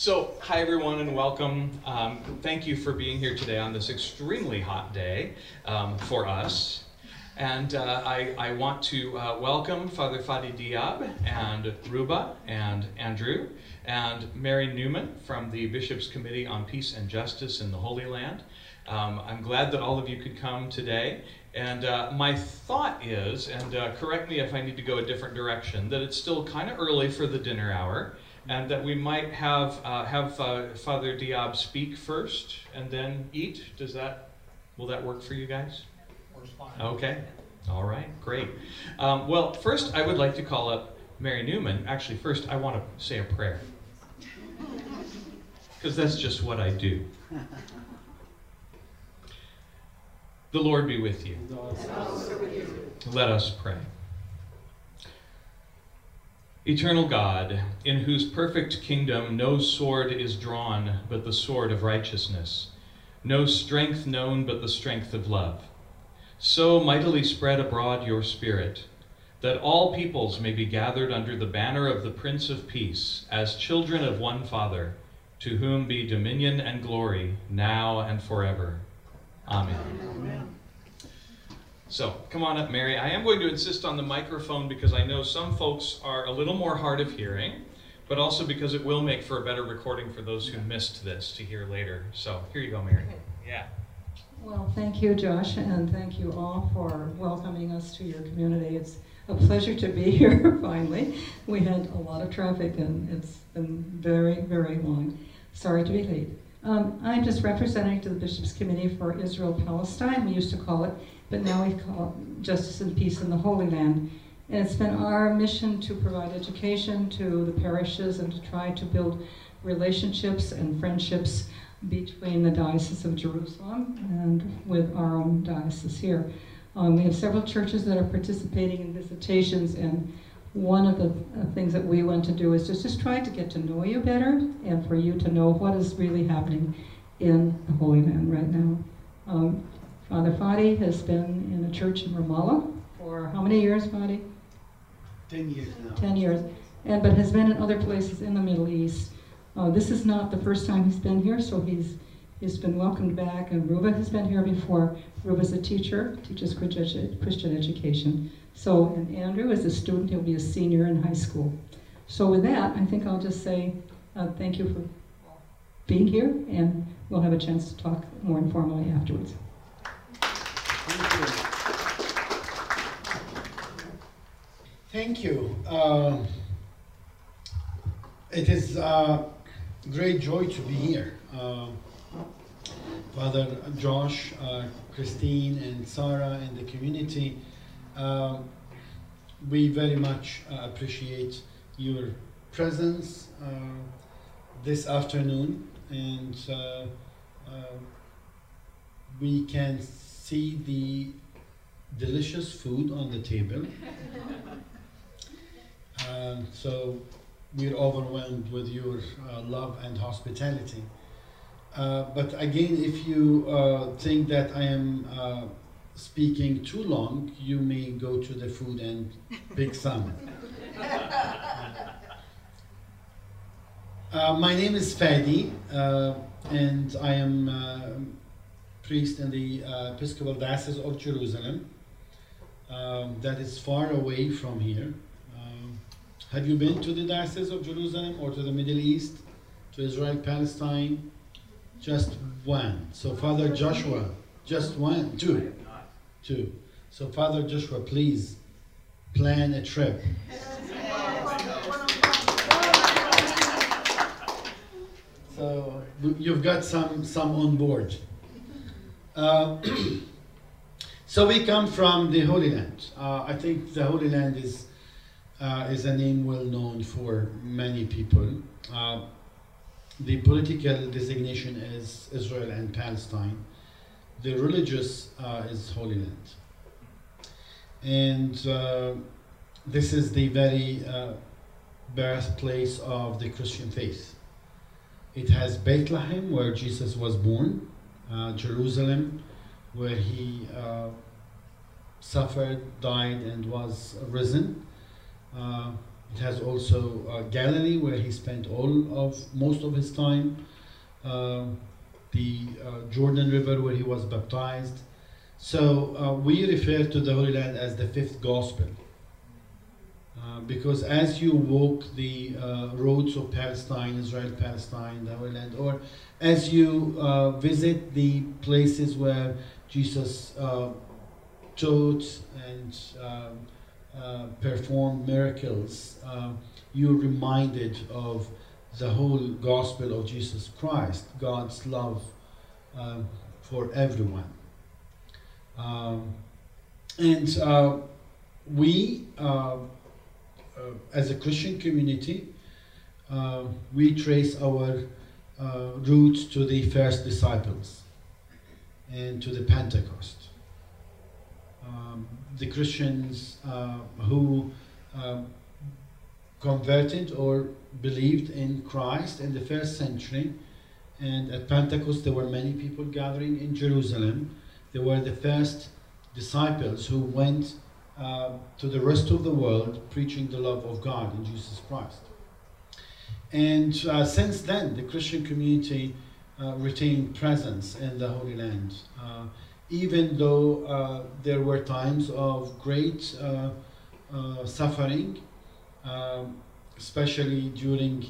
So, hi everyone and welcome. Um, thank you for being here today on this extremely hot day um, for us. And uh, I, I, want to uh, welcome Father Fadi Diab and Ruba and Andrew and Mary Newman from the Bishops' Committee on Peace and Justice in the Holy Land. Um, I'm glad that all of you could come today. And uh, my thought is, and uh, correct me if I need to go a different direction, that it's still kind of early for the dinner hour, and that we might have uh, have uh, Father Diab speak first and then eat. Does that will that work for you guys? Works fine. Okay. All right. Great. Um, well, first I would like to call up Mary Newman. Actually, first I want to say a prayer because that's just what I do. The Lord be with you. Let us pray. Eternal God, in whose perfect kingdom no sword is drawn but the sword of righteousness, no strength known but the strength of love, so mightily spread abroad your Spirit, that all peoples may be gathered under the banner of the Prince of Peace, as children of one Father, to whom be dominion and glory, now and forever. Amen. Amen. So, come on up, Mary. I am going to insist on the microphone because I know some folks are a little more hard of hearing, but also because it will make for a better recording for those who missed this to hear later. So, here you go, Mary. Yeah. Well, thank you, Josh, and thank you all for welcoming us to your community. It's a pleasure to be here finally. We had a lot of traffic and it's been very, very long. Sorry to be late. Um, I'm just representing to the Bishops' Committee for Israel Palestine, we used to call it, but now we call it Justice and Peace in the Holy Land. And it's been our mission to provide education to the parishes and to try to build relationships and friendships between the Diocese of Jerusalem and with our own diocese here. Um, we have several churches that are participating in visitations, and one of the uh, things that we want to do is just, just try to get to know you better and for you to know what is really happening in the Holy Land right now. Um, Father Fadi has been in a church in Ramallah for how many years, Fadi? Ten years now. Ten years, and but has been in other places in the Middle East. Uh, this is not the first time he's been here, so he's he's been welcomed back. And Ruba has been here before. Ruba's a teacher, teaches Christian education. So, and Andrew is a student, he'll be a senior in high school. So with that, I think I'll just say uh, thank you for being here, and we'll have a chance to talk more informally afterwards. Thank you. Uh, it is a great joy to be here. Uh, Father Josh, uh, Christine, and Sarah, and the community uh, we very much uh, appreciate your presence this afternoon and uh, we can see the delicious food on the table. Um, so we're overwhelmed with your uh, love and hospitality. Uh, but again, if you uh, think that I am speaking too long, you may go to the food and pick some. uh, my name is Fadi, uh, and I am uh, priest in the uh, Episcopal Diocese of Jerusalem. Um, that is far away from here. Um, have you been to the Diocese of Jerusalem or to the Middle East, to Israel, Palestine? Just one. So Father Joshua, just one, two too. So Father Joshua, please plan a trip. so you've got some some on board. Uh, so we come from the Holy Land. Uh, I think the Holy Land is uh, is a name well known for many people. Uh, the political designation is Israel and Palestine the religious is Holy Land. And this is the very birthplace of the Christian faith. It has Bethlehem, where Jesus was born, Jerusalem, where he uh, suffered, died, and was risen. Uh, it has also uh, Galilee, where he spent all of most of his time. The uh, Jordan River, where he was baptized. So uh, we refer to the Holy Land as the fifth gospel. Uh, because as you walk the uh, roads of Palestine, Israel, Palestine, the Holy Land, or as you uh, visit the places where Jesus uh, taught and um, uh, performed miracles, um, you're reminded of the whole gospel of Jesus Christ, God's love um, for everyone. Um, and we, as a Christian community, uh, we trace our uh, roots to the first disciples and to the Pentecost. Um, the Christians uh, who um, converted or believed in Christ in the first century. And at Pentecost, there were many people gathering in Jerusalem. They were the first disciples who went uh, to the rest of the world preaching the love of God in Jesus Christ. And uh, since then, the Christian community uh, retained presence in the Holy Land. Uh, even though there were times of great suffering, um, especially during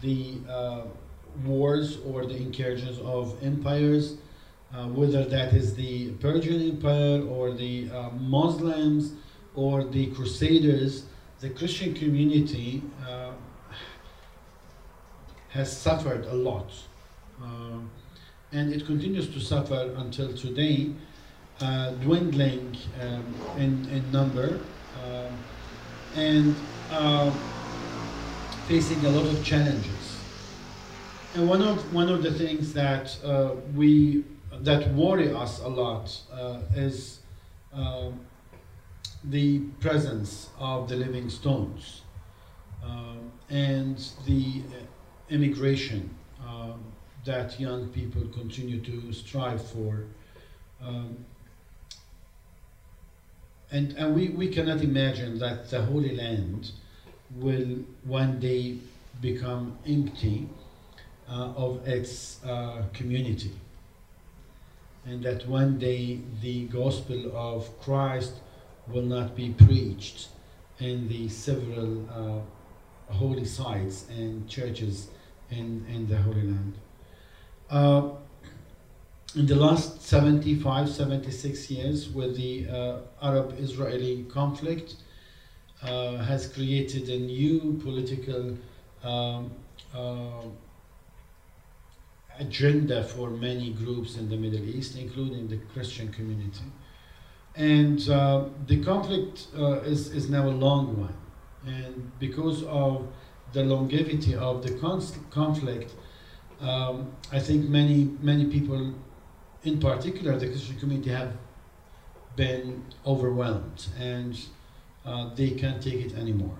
the wars or the incursions of empires, whether that is the Persian Empire or the uh, Muslims or the Crusaders, the Christian community uh, has suffered a lot. Uh, and it continues to suffer until today, uh, dwindling um, in, in number. and facing a lot of challenges. And one of one of the things that uh, we that worry us a lot uh, is uh, the presence of the living stones uh, and the immigration uh, that young people continue to strive for. Um, and, and we, we cannot imagine that the Holy Land will one day become empty uh, of its uh, community. And that one day the gospel of Christ will not be preached in the several uh, holy sites and churches in, in the Holy Land. Uh, in the last 75, 76 years, with the uh, Arab Israeli conflict, uh, has created a new political um, uh, agenda for many groups in the Middle East, including the Christian community. And uh, the conflict uh, is, is now a long one. And because of the longevity of the conflict, um, I think many, many people, in particular the Christian community, have been overwhelmed. And uh, they can't take it anymore.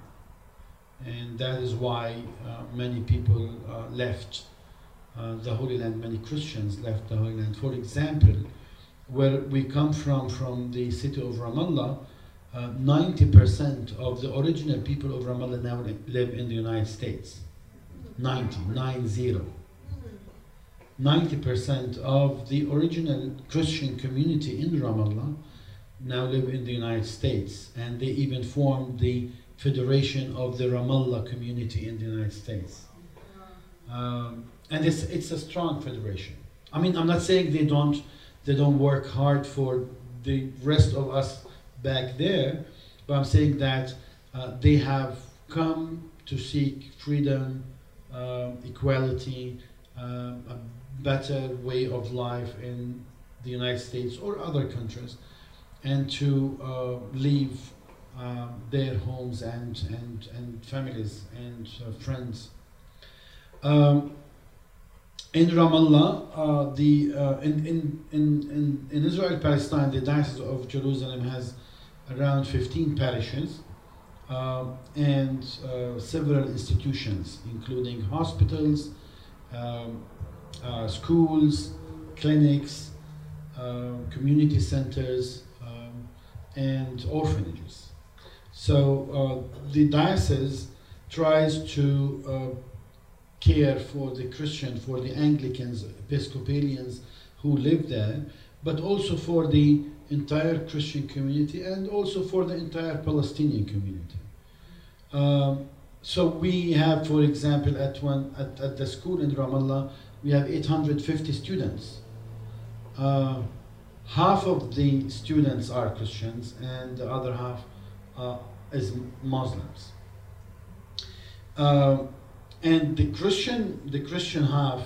And that is why uh, many people uh, left uh, the Holy Land, many Christians left the Holy Land. For example, where we come from, from the city of Ramallah, 90% uh, of the original people of Ramallah now live in the United States. 90, 90. 90% of the original Christian community in Ramallah now live in the United States, and they even formed the Federation of the Ramallah community in the United States. Um, and it's, it's a strong federation. I mean, I'm not saying they don't, they don't work hard for the rest of us back there, but I'm saying that uh, they have come to seek freedom, uh, equality, uh, a better way of life in the United States or other countries and to uh, leave um, their homes and, and, and families and uh, friends. Um, in Ramallah, uh, the, uh, in, in, in, in Israel Palestine, the Diocese of Jerusalem has around 15 parishes uh, and uh, several institutions, including hospitals, um, schools, clinics, community centers, and orphanages. So uh, the diocese tries to uh, care for the Christian, for the Anglicans, Episcopalians who live there, but also for the entire Christian community and also for the entire Palestinian community. Um, so we have, for example, at one at, at the school in Ramallah, we have 850 students. Uh, half of the students are Christians, and the other half uh, is Muslims. Uh, and the Christian, the Christian half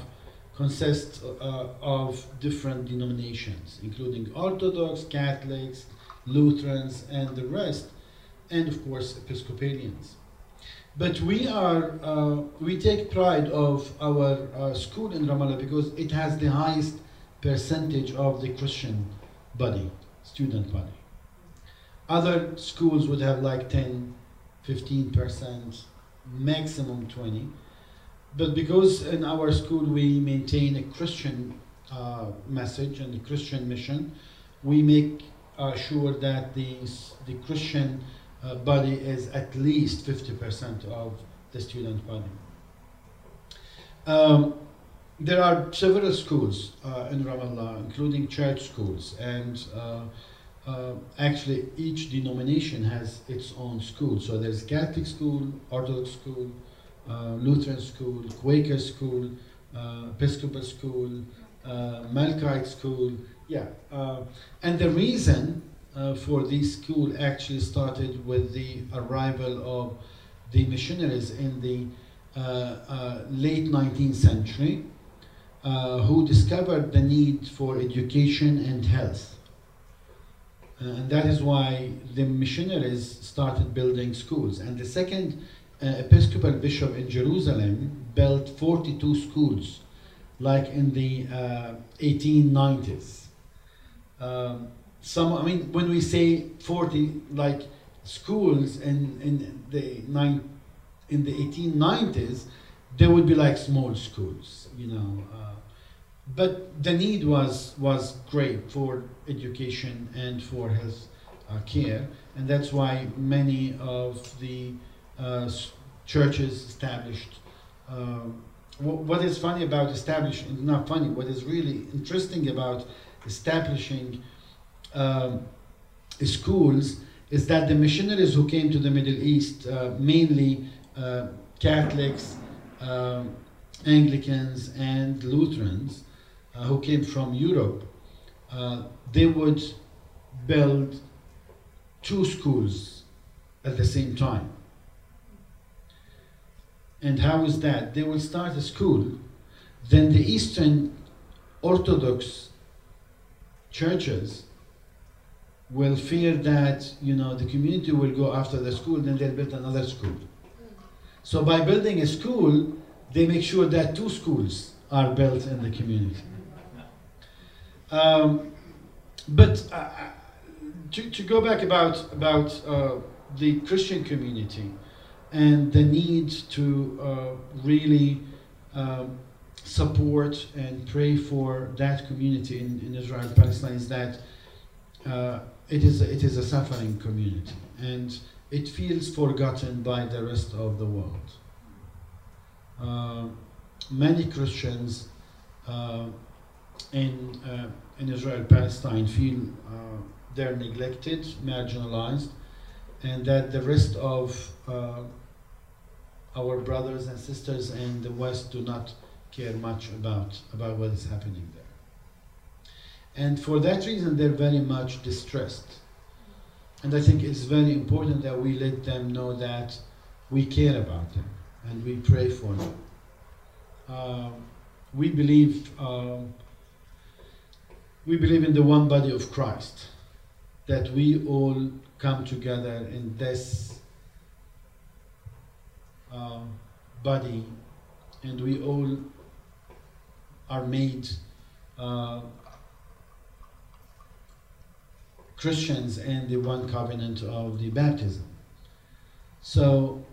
consists uh, of different denominations, including Orthodox, Catholics, Lutherans, and the rest, and of course Episcopalians. But we are, uh, we take pride of our uh, school in Ramallah because it has the highest percentage of the Christian body, student body. Other schools would have like 10, 15%, maximum 20. But because in our school we maintain a Christian uh, message and a Christian mission, we make uh, sure that the, the Christian uh, body is at least 50% of the student body. Um, there are several schools uh, in Ramallah, including church schools, and uh, uh, actually each denomination has its own school. So there's Catholic school, Orthodox school, Lutheran school, Quaker school, uh, Episcopal school, uh, Melkite school. Yeah, and the reason for this school actually started with the arrival of the missionaries in the late 19th century. Uh, who discovered the need for education and health. Uh, and that is why the missionaries started building schools. And the second uh, Episcopal bishop in Jerusalem built 42 schools, like in the 1890s. Uh, um, some, I mean, when we say 40, like schools in, in the nine, in the 1890s, they would be like small schools, you know. Uh, but the need was was great for education and for health uh, care, and that's why many of the churches established. Um, what is funny about establishing, not funny, what is really interesting about establishing um, schools is that the missionaries who came to the Middle East, uh, mainly uh, Catholics, um, Anglicans, and Lutherans, uh, who came from Europe, uh, they would build two schools at the same time. And how is that? They will start a school, then the Eastern Orthodox churches will fear that you know the community will go after the school, then they'll build another school. So by building a school, they make sure that two schools are built in the community. Um, but uh, uh, to, to go back about, about uh, the Christian community and the need to uh, really um, support and pray for that community in, in Israel Palestine is that uh, it, is, it is a suffering community and it feels forgotten by the rest of the world. Uh, many Christians in, uh, in Israel Palestine feel uh, they're neglected, marginalized, and that the rest of uh, our brothers and sisters in the West do not care much about, about what is happening there. And for that reason, they're very much distressed. And I think it's very important that we let them know that we care about them and we pray for them. Uh, we believe uh, we believe in the one body of Christ, that we all come together in this uh, body and we all are made uh, Christians in the one covenant of the baptism. So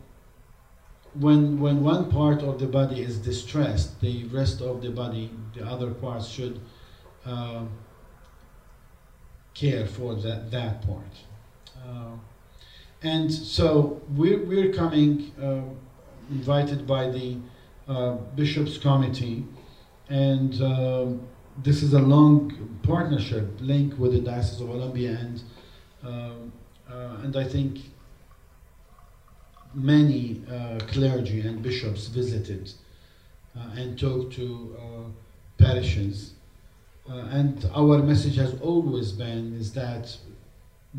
when when one part of the body is distressed, the rest of the body, the other parts should uh, care for that, that part. Uh, and so we're, we're coming uh, invited by the uh, Bishops Committee, and this is a long partnership link with the Diocese of Olympia, and and I think many uh, clergy and bishops visited uh, and talked to uh, parishes. And our message has always been is that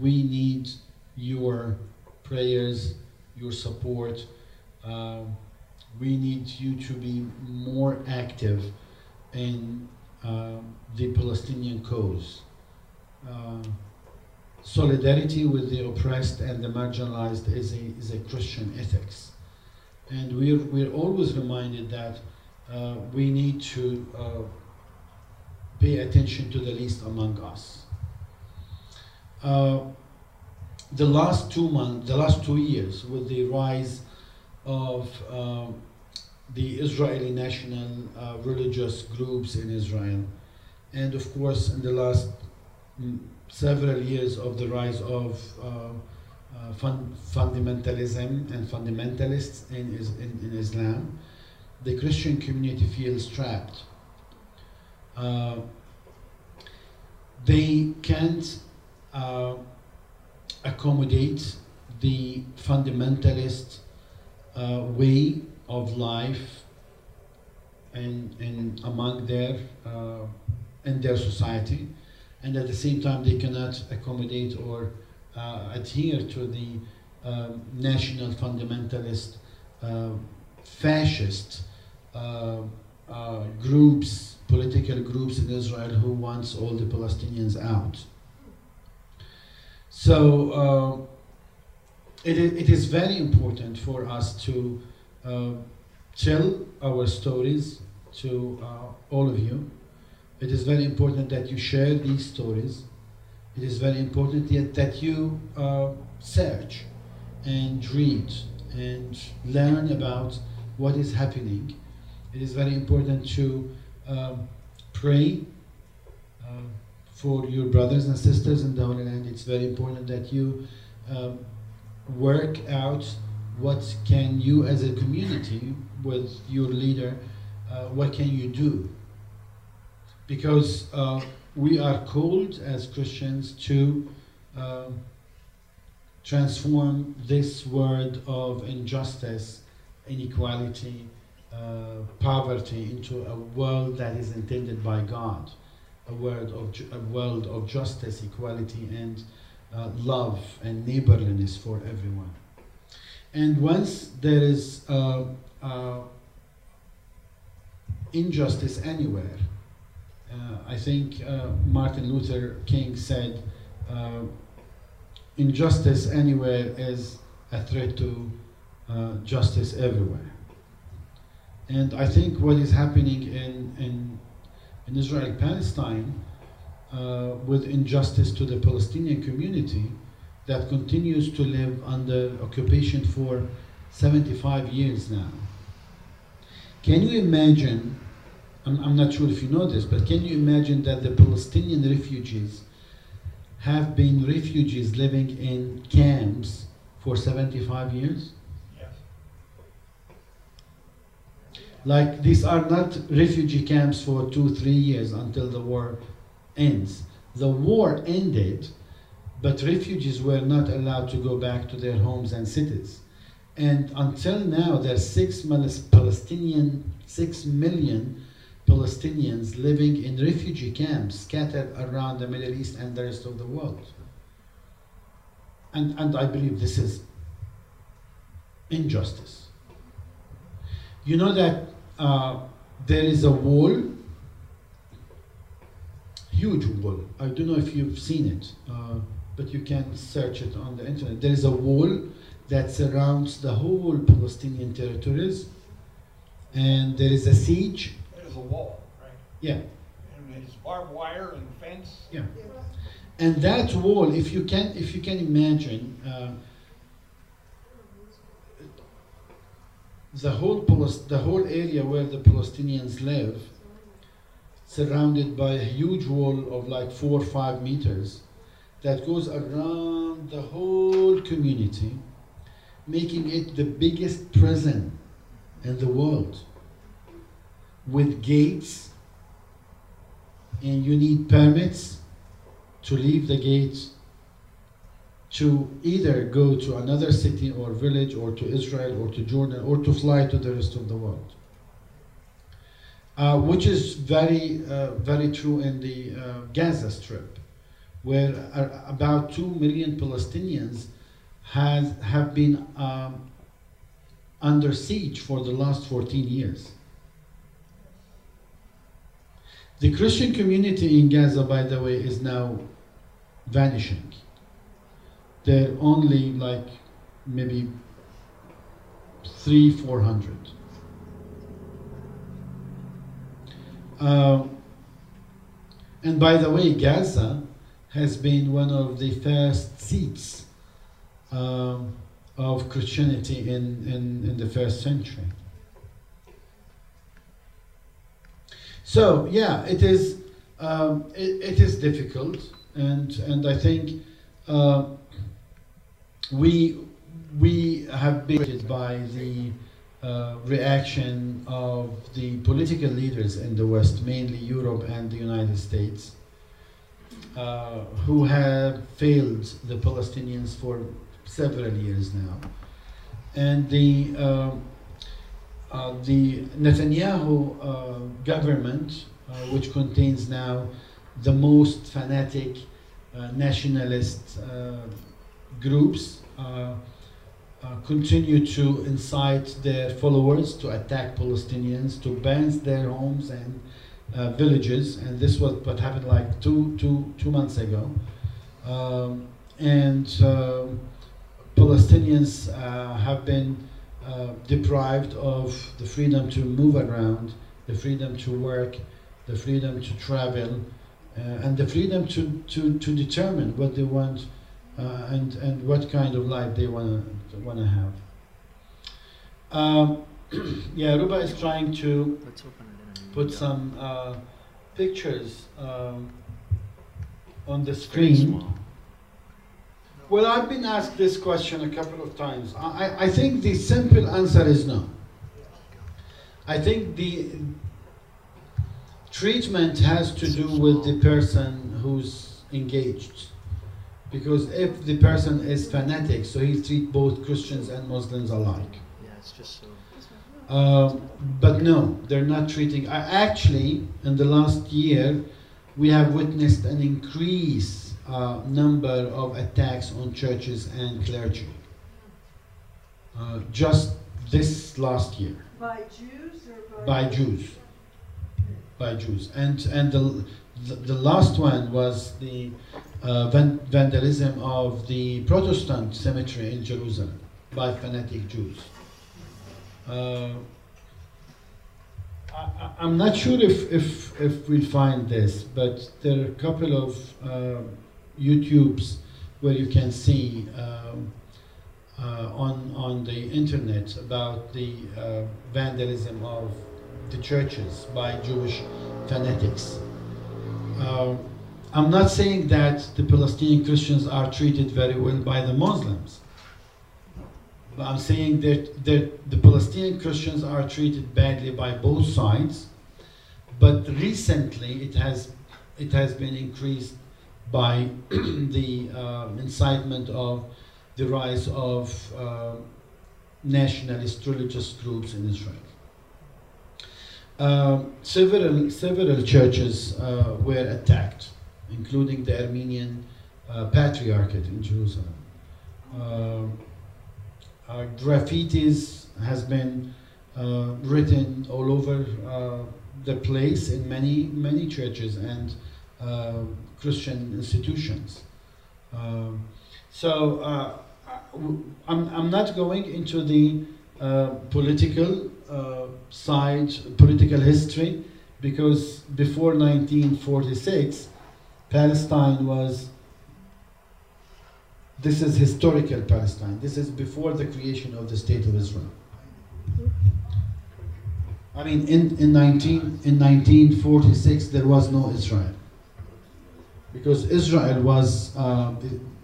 we need your prayers, your support. Uh, we need you to be more active in uh, the Palestinian cause. Uh, solidarity with the oppressed and the marginalized is a, is a Christian ethics. And we're, we're always reminded that uh, we need to uh, pay attention to the least among us. Uh, the last two months, the last two years, with the rise of um, the Israeli national uh, religious groups in Israel, and of course, in the last mm, several years of the rise of uh, uh, fun fundamentalism and fundamentalists in, in, in Islam, the Christian community feels trapped. Uh, they can't uh, accommodate the fundamentalist uh, way of life and, in among their uh, in their society, and at the same time they cannot accommodate or uh, adhere to the um, national fundamentalist uh, fascist uh, uh, groups, political groups in Israel who wants all the Palestinians out. So uh, it, it is very important for us to uh, tell our stories to uh, all of you. It is very important that you share these stories. It is very important that, that you uh, search and read and learn about what is happening. It is very important to um, pray uh, for your brothers and sisters in the Holy Land. It's very important that you um, work out what can you as a community with your leader, uh, what can you do? Because uh, we are called as Christians to um, transform this world of injustice, inequality, uh, poverty into a world that is intended by God, a world of, a world of justice, equality, and uh, love and neighborliness for everyone. And once there is uh, uh, injustice anywhere, uh, I think uh, Martin Luther King said, uh, injustice anywhere is a threat to justice everywhere. And I think what is happening in, in, in Israel Palestine uh, with injustice to the Palestinian community that continues to live under occupation for 75 years now. Can you imagine? I'm, I'm not sure if you know this, but can you imagine that the Palestinian refugees have been refugees living in camps for 75 years? Yes. Like these are not refugee camps for two, three years until the war ends. The war ended, but refugees were not allowed to go back to their homes and cities. And until now, there are six Palestinian, six million Palestinians living in refugee camps scattered around the Middle East and the rest of the world. And, and I believe this is injustice. You know that uh, there is a wall, huge wall. I don't know if you've seen it, uh, but you can search it on the internet. There is a wall that surrounds the whole Palestinian territories, and there is a siege. There's a wall, right? Yeah, And it's barbed wire and fence. yeah. And that wall, if you can, if you can imagine, uh, the whole the whole area where the Palestinians live, surrounded by a huge wall of like four or five meters, that goes around the whole community, making it the biggest prison in the world. With gates, and you need permits to leave the gates to either go to another city or village or to Israel or to Jordan or to fly to the rest of the world. Uh, which is very, uh, very true in the uh, Gaza Strip, where uh, about 2 million Palestinians has, have been um, under siege for the last 14 years. The Christian community in Gaza, by the way, is now vanishing they're only like maybe three, four hundred. Uh, and by the way, Gaza has been one of the first seats um, of Christianity in, in, in the first century. So yeah, it is um, it, it is difficult, and and I think uh, we we have been by the uh, reaction of the political leaders in the West, mainly Europe and the United States, uh, who have failed the Palestinians for several years now, and the uh, uh the Netanyahu uh, government, uh, which contains now the most fanatic nationalist groups uh, uh, continue to incite their followers to attack Palestinians, to burn their homes and uh, villages, and this was what happened like two, two, two months ago. Um, and um, Palestinians uh, have been uh, deprived of the freedom to move around, the freedom to work, the freedom to travel, uh, and the freedom to, to, to determine what they want uh, and and what kind of life they want to want to have. Um, yeah, Ruba is trying to put some uh, pictures um, on the screen. Well, I've been asked this question a couple of times. I, I think the simple answer is no. I think the treatment has to do with the person who's engaged. Because if the person is fanatic, so he'll treat both Christians and Muslims alike. Yeah, it's just so. Uh, but no, they're not treating. Uh, actually, in the last year, we have witnessed an increase uh, number of attacks on churches and clergy. Uh, just this last year. By Jews or by? By Jews. By Jews, and and the the, last one was the uh, van vandalism of the Protestant cemetery in Jerusalem by fanatic Jews. Uh, I, am not sure if, if, if we'll find this, but there are a couple of uh, YouTubes where you can see um, uh, on, on the internet about the uh, vandalism of the churches by Jewish fanatics. Uh, I'm not saying that the Palestinian Christians are treated very well by the Muslims. But I'm saying that, that the Palestinian Christians are treated badly by both sides. But recently it has, it has been increased by the uh, incitement of the rise of uh, nationalist religious groups in Israel. Uh, several, several churches uh, were attacked including the Armenian uh, Patriarchate in Jerusalem. Uh, uh, graffitis has been uh, written all over uh, the place in many, many churches and uh, Christian institutions. so I'm, I'm not going into the political side, political history, because before 1946, Palestine was, this is historical Palestine. This is before the creation of the State of Israel. I mean, in, in, 19, in 1946, there was no Israel. Because Israel was, uh,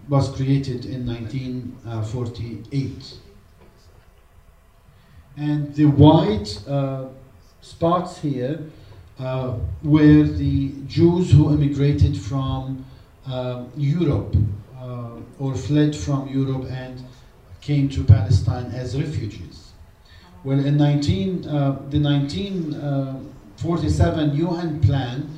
was created in 1948. And the white uh, spots here uh, were the Jews who immigrated from uh, Europe uh, or fled from Europe and came to Palestine as refugees. Well, in 19, uh, the 1947 UN plan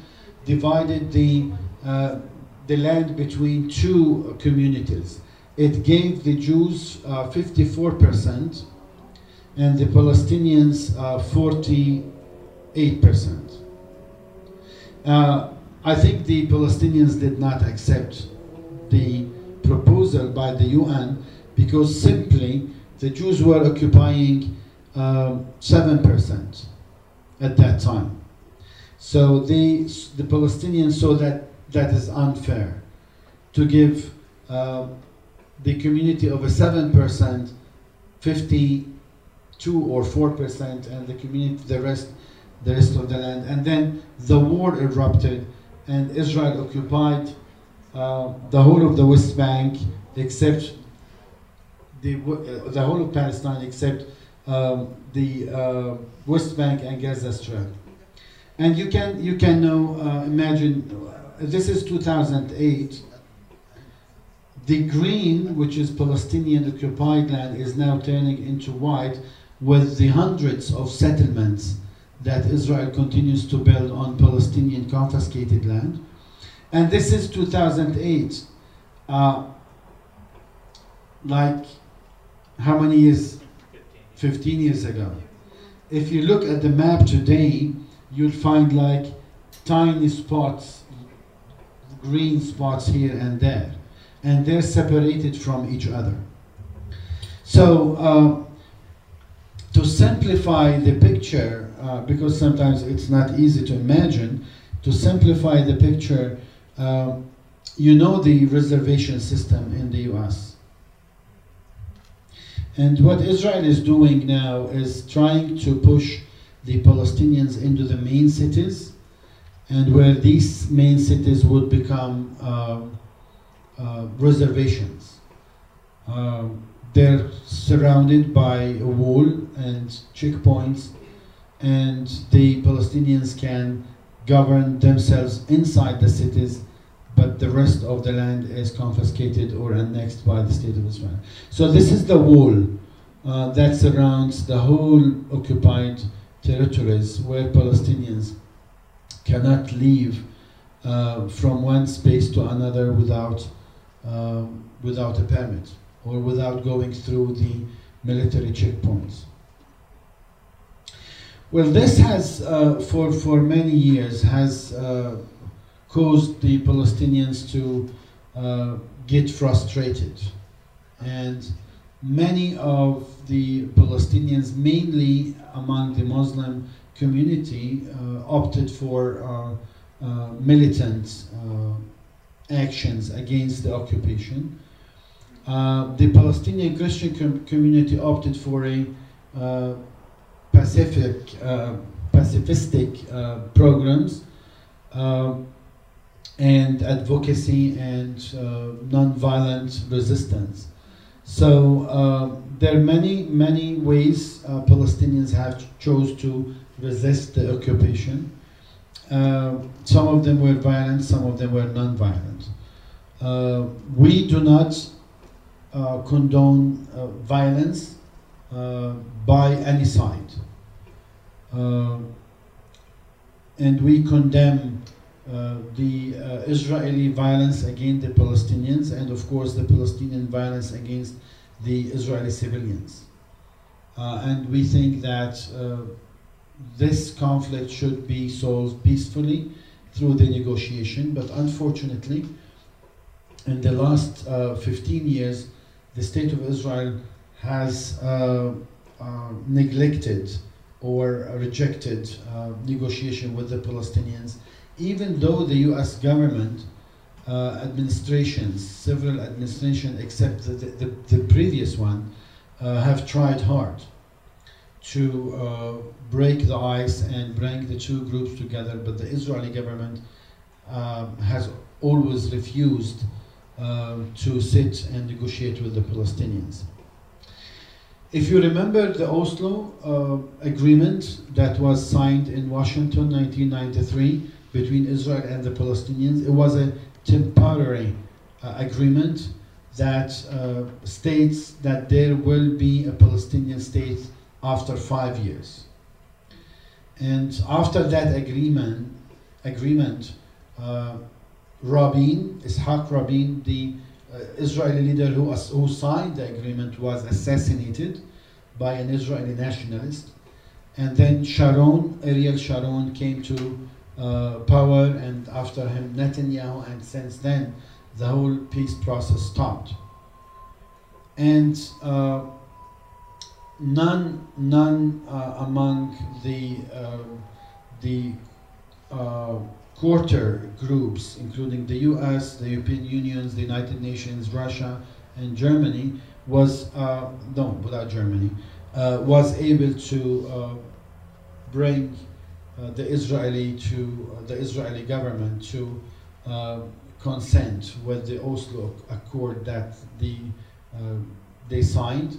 divided the, uh, the land between two communities. It gave the Jews uh, 54% and the Palestinians are 48%. Uh, I think the Palestinians did not accept the proposal by the UN because simply the Jews were occupying um, 7% at that time. So they, the Palestinians saw that that is unfair to give uh, the community of a 7% 52 or 4% and the community the rest the rest of the land and then the war erupted and Israel occupied uh, the whole of the West Bank except the, uh, the whole of Palestine except um, the uh, West Bank and Gaza Strip. And you can you can now uh, imagine uh, this is 2008. The green, which is Palestinian occupied land, is now turning into white with the hundreds of settlements that Israel continues to build on Palestinian confiscated land. And this is 2008. Uh, like how many years? 15 years ago. If you look at the map today, you'll find like tiny spots, green spots here and there, and they're separated from each other. So, uh, to simplify the picture, uh, because sometimes it's not easy to imagine, to simplify the picture, uh, you know the reservation system in the US. And what Israel is doing now is trying to push the Palestinians into the main cities, and where these main cities would become uh, uh, reservations. Um, they're surrounded by a wall and checkpoints, and the Palestinians can govern themselves inside the cities but the rest of the land is confiscated or annexed by the state of Israel. So this is the wall uh, that surrounds the whole occupied territories where Palestinians cannot leave uh, from one space to another without, uh, without a permit or without going through the military checkpoints. Well, this has, uh, for, for many years, has uh, caused the Palestinians to uh, get frustrated. And many of the Palestinians, mainly among the Muslim community, uh, opted for uh, uh militant actions against the occupation. Uh, the Palestinian Christian com community opted for a pacific, pacifistic programs and advocacy and uh, non-violent resistance. So uh, there are many, many ways uh, Palestinians have chose to resist the occupation. Uh, some of them were violent, some of them were non-violent. Uh, we do not uh, condone violence by any side. and we condemn uh, the uh, Israeli violence against the Palestinians and of course the Palestinian violence against the Israeli civilians. Uh, and we think that uh, this conflict should be solved peacefully through the negotiation, but unfortunately, in the last uh, 15 years, the state of Israel has neglected or rejected negotiation with the Palestinians. Even though the US government uh, administrations, several administrations except the, the, the previous one, uh, have tried hard to uh, break the ice and bring the two groups together, but the Israeli government has always refused to sit and negotiate with the Palestinians. if you remember the Oslo uh, agreement that was signed in Washington 1993 between Israel and the Palestinians, it was a temporary uh, agreement that uh, states that there will be a Palestinian state after five years. And after that agreement, agreement, uh, Rabin, Ishaq Rabin, the uh, Israeli leader who, who signed the agreement, was assassinated by an Israeli nationalist. And then Sharon, Ariel Sharon, came to uh, power, and after him Netanyahu, and since then the whole peace process stopped. And uh, none, none uh, among the um the uh, Quartet groups, including the U.S., the European Union, the United Nations, Russia, and Germany, was uh, no, without Germany, uh, was able to uh, bring uh, the Israeli to uh, the Israeli government to uh, consent with the Oslo Accord that the they signed,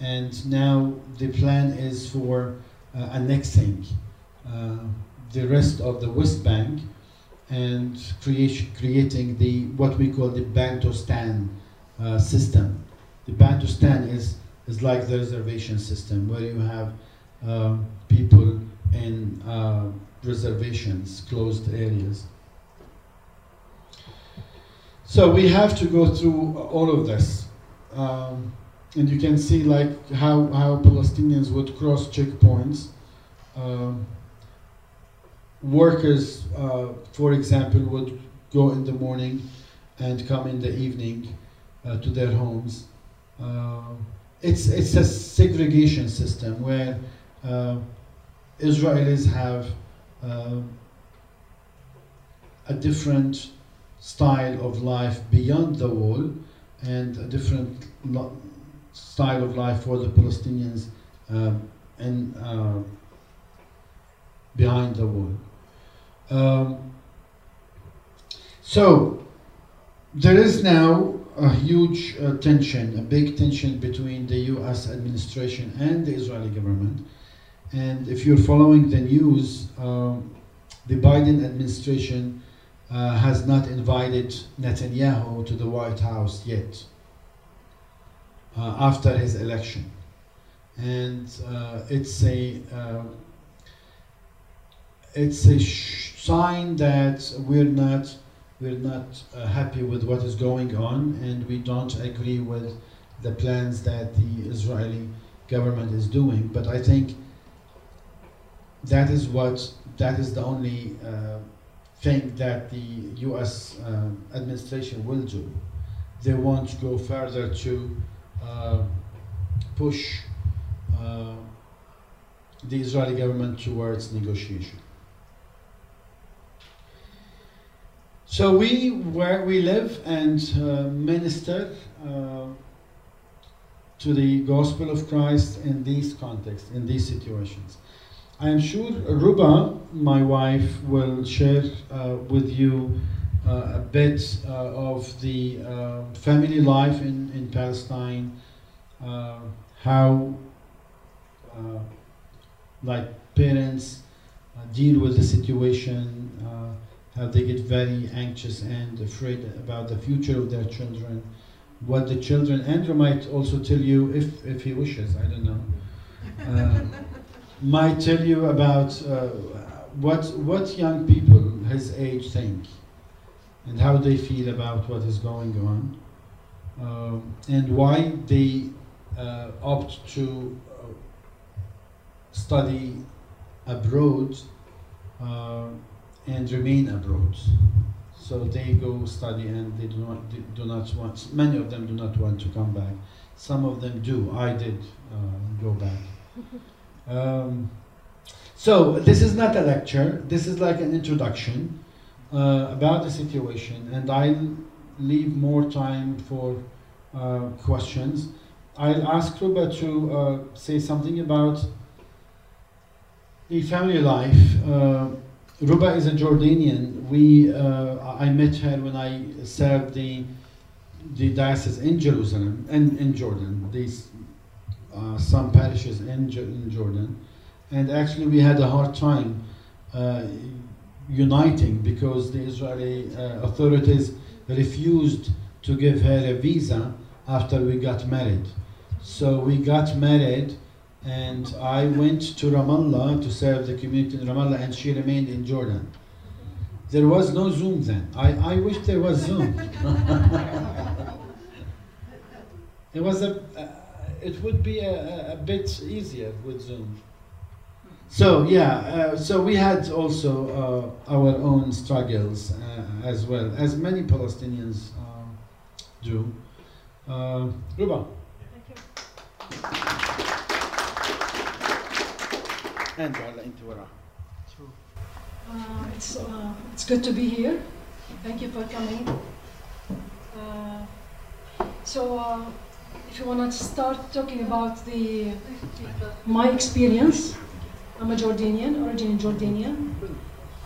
and now the plan is for annexing the rest of the West Bank and creating the what we call the Bantustan uh, system. The Bantustan is is like the reservation system where you have uh, people in uh, reservations, closed areas. So we have to go through all of this. Um, and you can see like how, how Palestinians would cross checkpoints. Um, workers, uh, for example, would go in the morning and come in the evening uh, to their homes. Uh, it's, it's a segregation system where uh, Israelis have uh, a different style of life beyond the wall and a different style of life for the Palestinians um, and uh, behind the wall. Um, so there is now a huge uh, tension, a big tension between the U.S. administration and the Israeli government. And if you're following the news, um, the Biden administration uh, has not invited Netanyahu to the White House yet uh, after his election. And uh, it's a uh, it's a sign that we're not we're not uh, happy with what is going on, and we don't agree with the plans that the Israeli government is doing. But I think that is what that is the only uh, thing that the U.S. Uh, administration will do. They want to go further to uh, push uh, the Israeli government towards negotiation. So we, where we live and uh, minister uh, to the gospel of Christ in these contexts, in these situations. I am sure Ruba, my wife, will share uh, with you uh, a bit uh, of the uh, family life in, in Palestine, how like parents deal with the situation, how they get very anxious and afraid about the future of their children, what the children, Andrew might also tell you if, if he wishes, I don't know. Uh, might tell you about uh, what what young people his age think and how they feel about what is going on um, and why they uh, opt to uh, study abroad uh, and remain abroad. So they go study and they do not they do not want. Many of them do not want to come back. Some of them do. I did uh, go back. Um, so this is not a lecture. This is like an introduction uh, about the situation, and I'll leave more time for uh, questions. I'll ask Ruba to uh, say something about the family life. Ruba is a Jordanian. We uh, I met her when I served the the diocese in Jerusalem and in Jordan. These uh, some parishes in, in Jordan, and actually we had a hard time uh, uniting because the Israeli uh, authorities refused to give her a visa after we got married. So we got married, and I went to Ramallah to serve the community in Ramallah, and she remained in Jordan. There was no Zoom then. I, I wish there was Zoom. it was a, it would be a, a- bit easier with Zoom. So yeah, uh, so we had also uh, our own struggles uh, as well, as many Palestinians uh, do. Uh, Ruba. And Dala Intiwara. Uh, it's, uh, it's good to be here. Thank you for coming. Uh, so, uh, if you want to start talking about the my experience, I'm a Jordanian, originally Jordanian.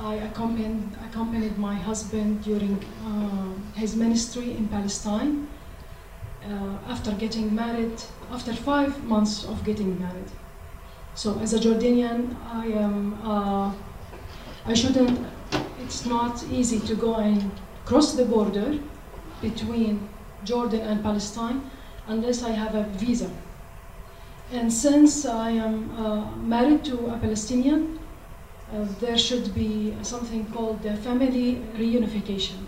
I accompanied, accompanied my husband during uh, his ministry in Palestine. Uh, after getting married, after five months of getting married, so, as a Jordanian, I am. Uh, I shouldn't, it's not easy to go and cross the border between Jordan and Palestine unless I have a visa. And since I am uh, married to a Palestinian, uh, there should be something called the family reunification.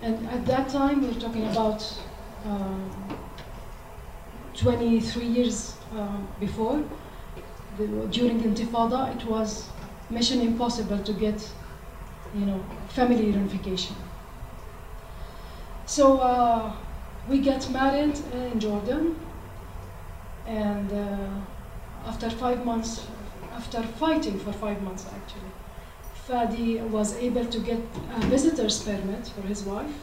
And at that time, we're talking about uh, 23 years uh, before, the, during Intifada, it was mission impossible to get, you know, family reunification. So uh, we get married in Jordan, and uh, after five months, after fighting for five months actually, Fadi was able to get a visitor's permit for his wife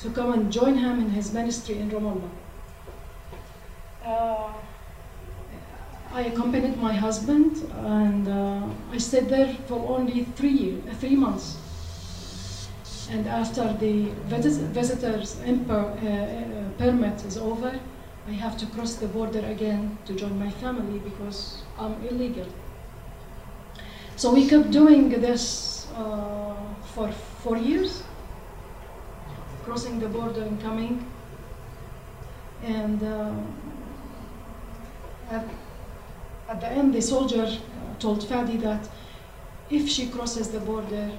to come and join him in his ministry in Ramallah. Uh, I accompanied my husband, and uh, I stayed there for only three three months. And after the visit- visitors imper- uh, uh, permit is over, I have to cross the border again to join my family because I'm illegal. So we kept doing this uh, for four years, crossing the border and coming. And uh, at the end, the soldier uh, told Fadi that if she crosses the border,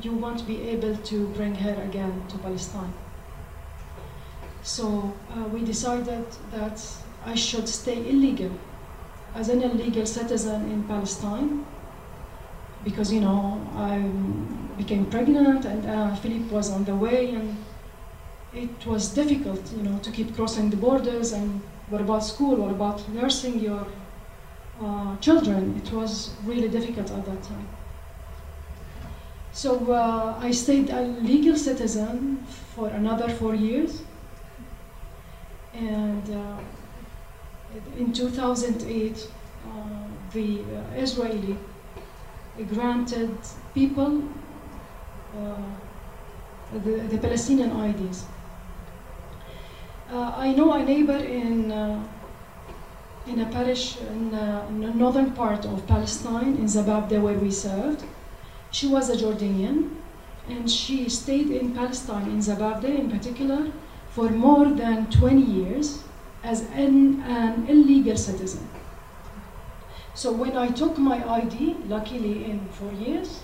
you won't be able to bring her again to Palestine. So uh, we decided that I should stay illegal as an illegal citizen in Palestine because you know I became pregnant and uh, Philip was on the way and it was difficult you know to keep crossing the borders and what about school what about nursing your uh, children. It was really difficult at that time. So uh, I stayed a legal citizen for another four years. And uh, in 2008, uh, the uh, Israeli granted people the, the Palestinian IDs. I know a neighbor in in a parish in, uh, in the northern part of Palestine, in Zababda, where we served. She was a Jordanian, and she stayed in Palestine, in Zababda in particular, for more than 20 years as an, an illegal citizen. So when I took my ID, luckily in four years,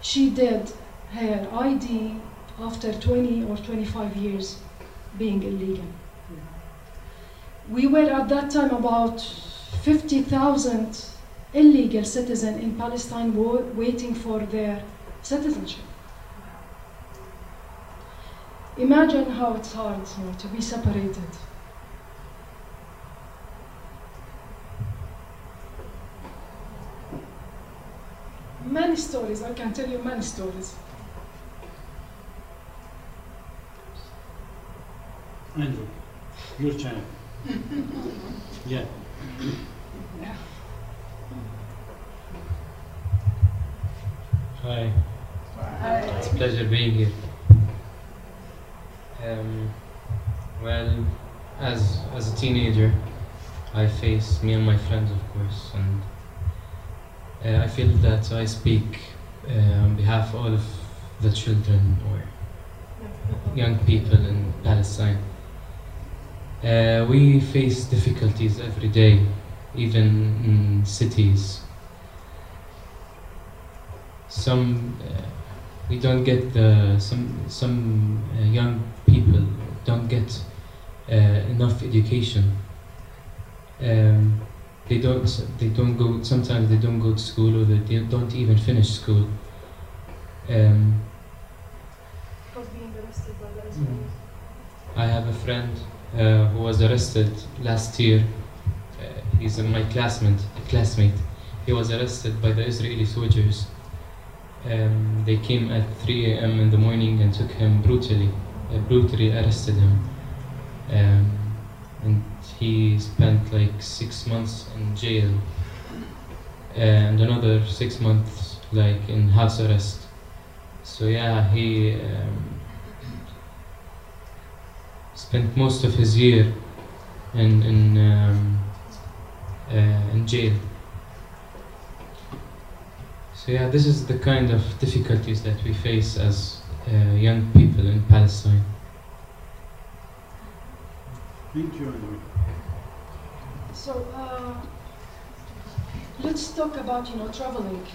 she did her ID after 20 or 25 years being illegal. We were at that time about 50,000 illegal citizens in Palestine waiting for their citizenship. Imagine how it's hard you know, to be separated. Many stories, I can tell you many stories. Andrew, your channel. yeah. Hi. It's a pleasure being here. Um, well, as as a teenager, I face me and my friends, of course, and uh, I feel that I speak uh, on behalf of all of the children or young people in Palestine. Uh, we face difficulties every day, even in cities. Some uh, we don't get the some some uh, young people don't get uh, enough education. Um, they don't they don't go sometimes they don't go to school or they don't even finish school. Um, Because being arrested by the. Israelis. I have a friend uh, who was arrested last year. Uh, he's my classmate. Classmate. He was arrested by the Israeli soldiers. Um, they came at 3 a.m. in the morning and took him brutally, uh, brutally arrested him. Um, and he spent like six months in jail and another six months like in house arrest. So yeah, he um, spent most of his year in in um, uh, in jail. So yeah, this is the kind of difficulties that we face as uh, young people in Palestine. Thank you. Andrew. So uh, let's talk about you know traveling.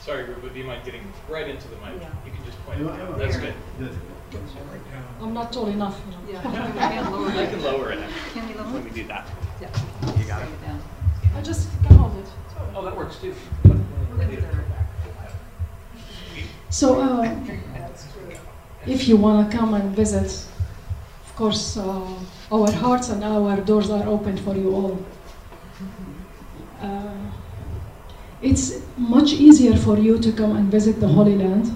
Sorry, Ruba, do you mind getting right into the mic? Yeah. You can just point it Yeah, down. yeah. That's good. That's I'm not tall enough. You know. Yeah. I can lower it Can you when lower? we do that. Yeah. You got it. Down. I just can hold it. Oh, that works too. So uh, if you wanna come and visit, of course, uh, our hearts and our doors are open for you all. Uh, it's much easier for you to come and visit the Holy Land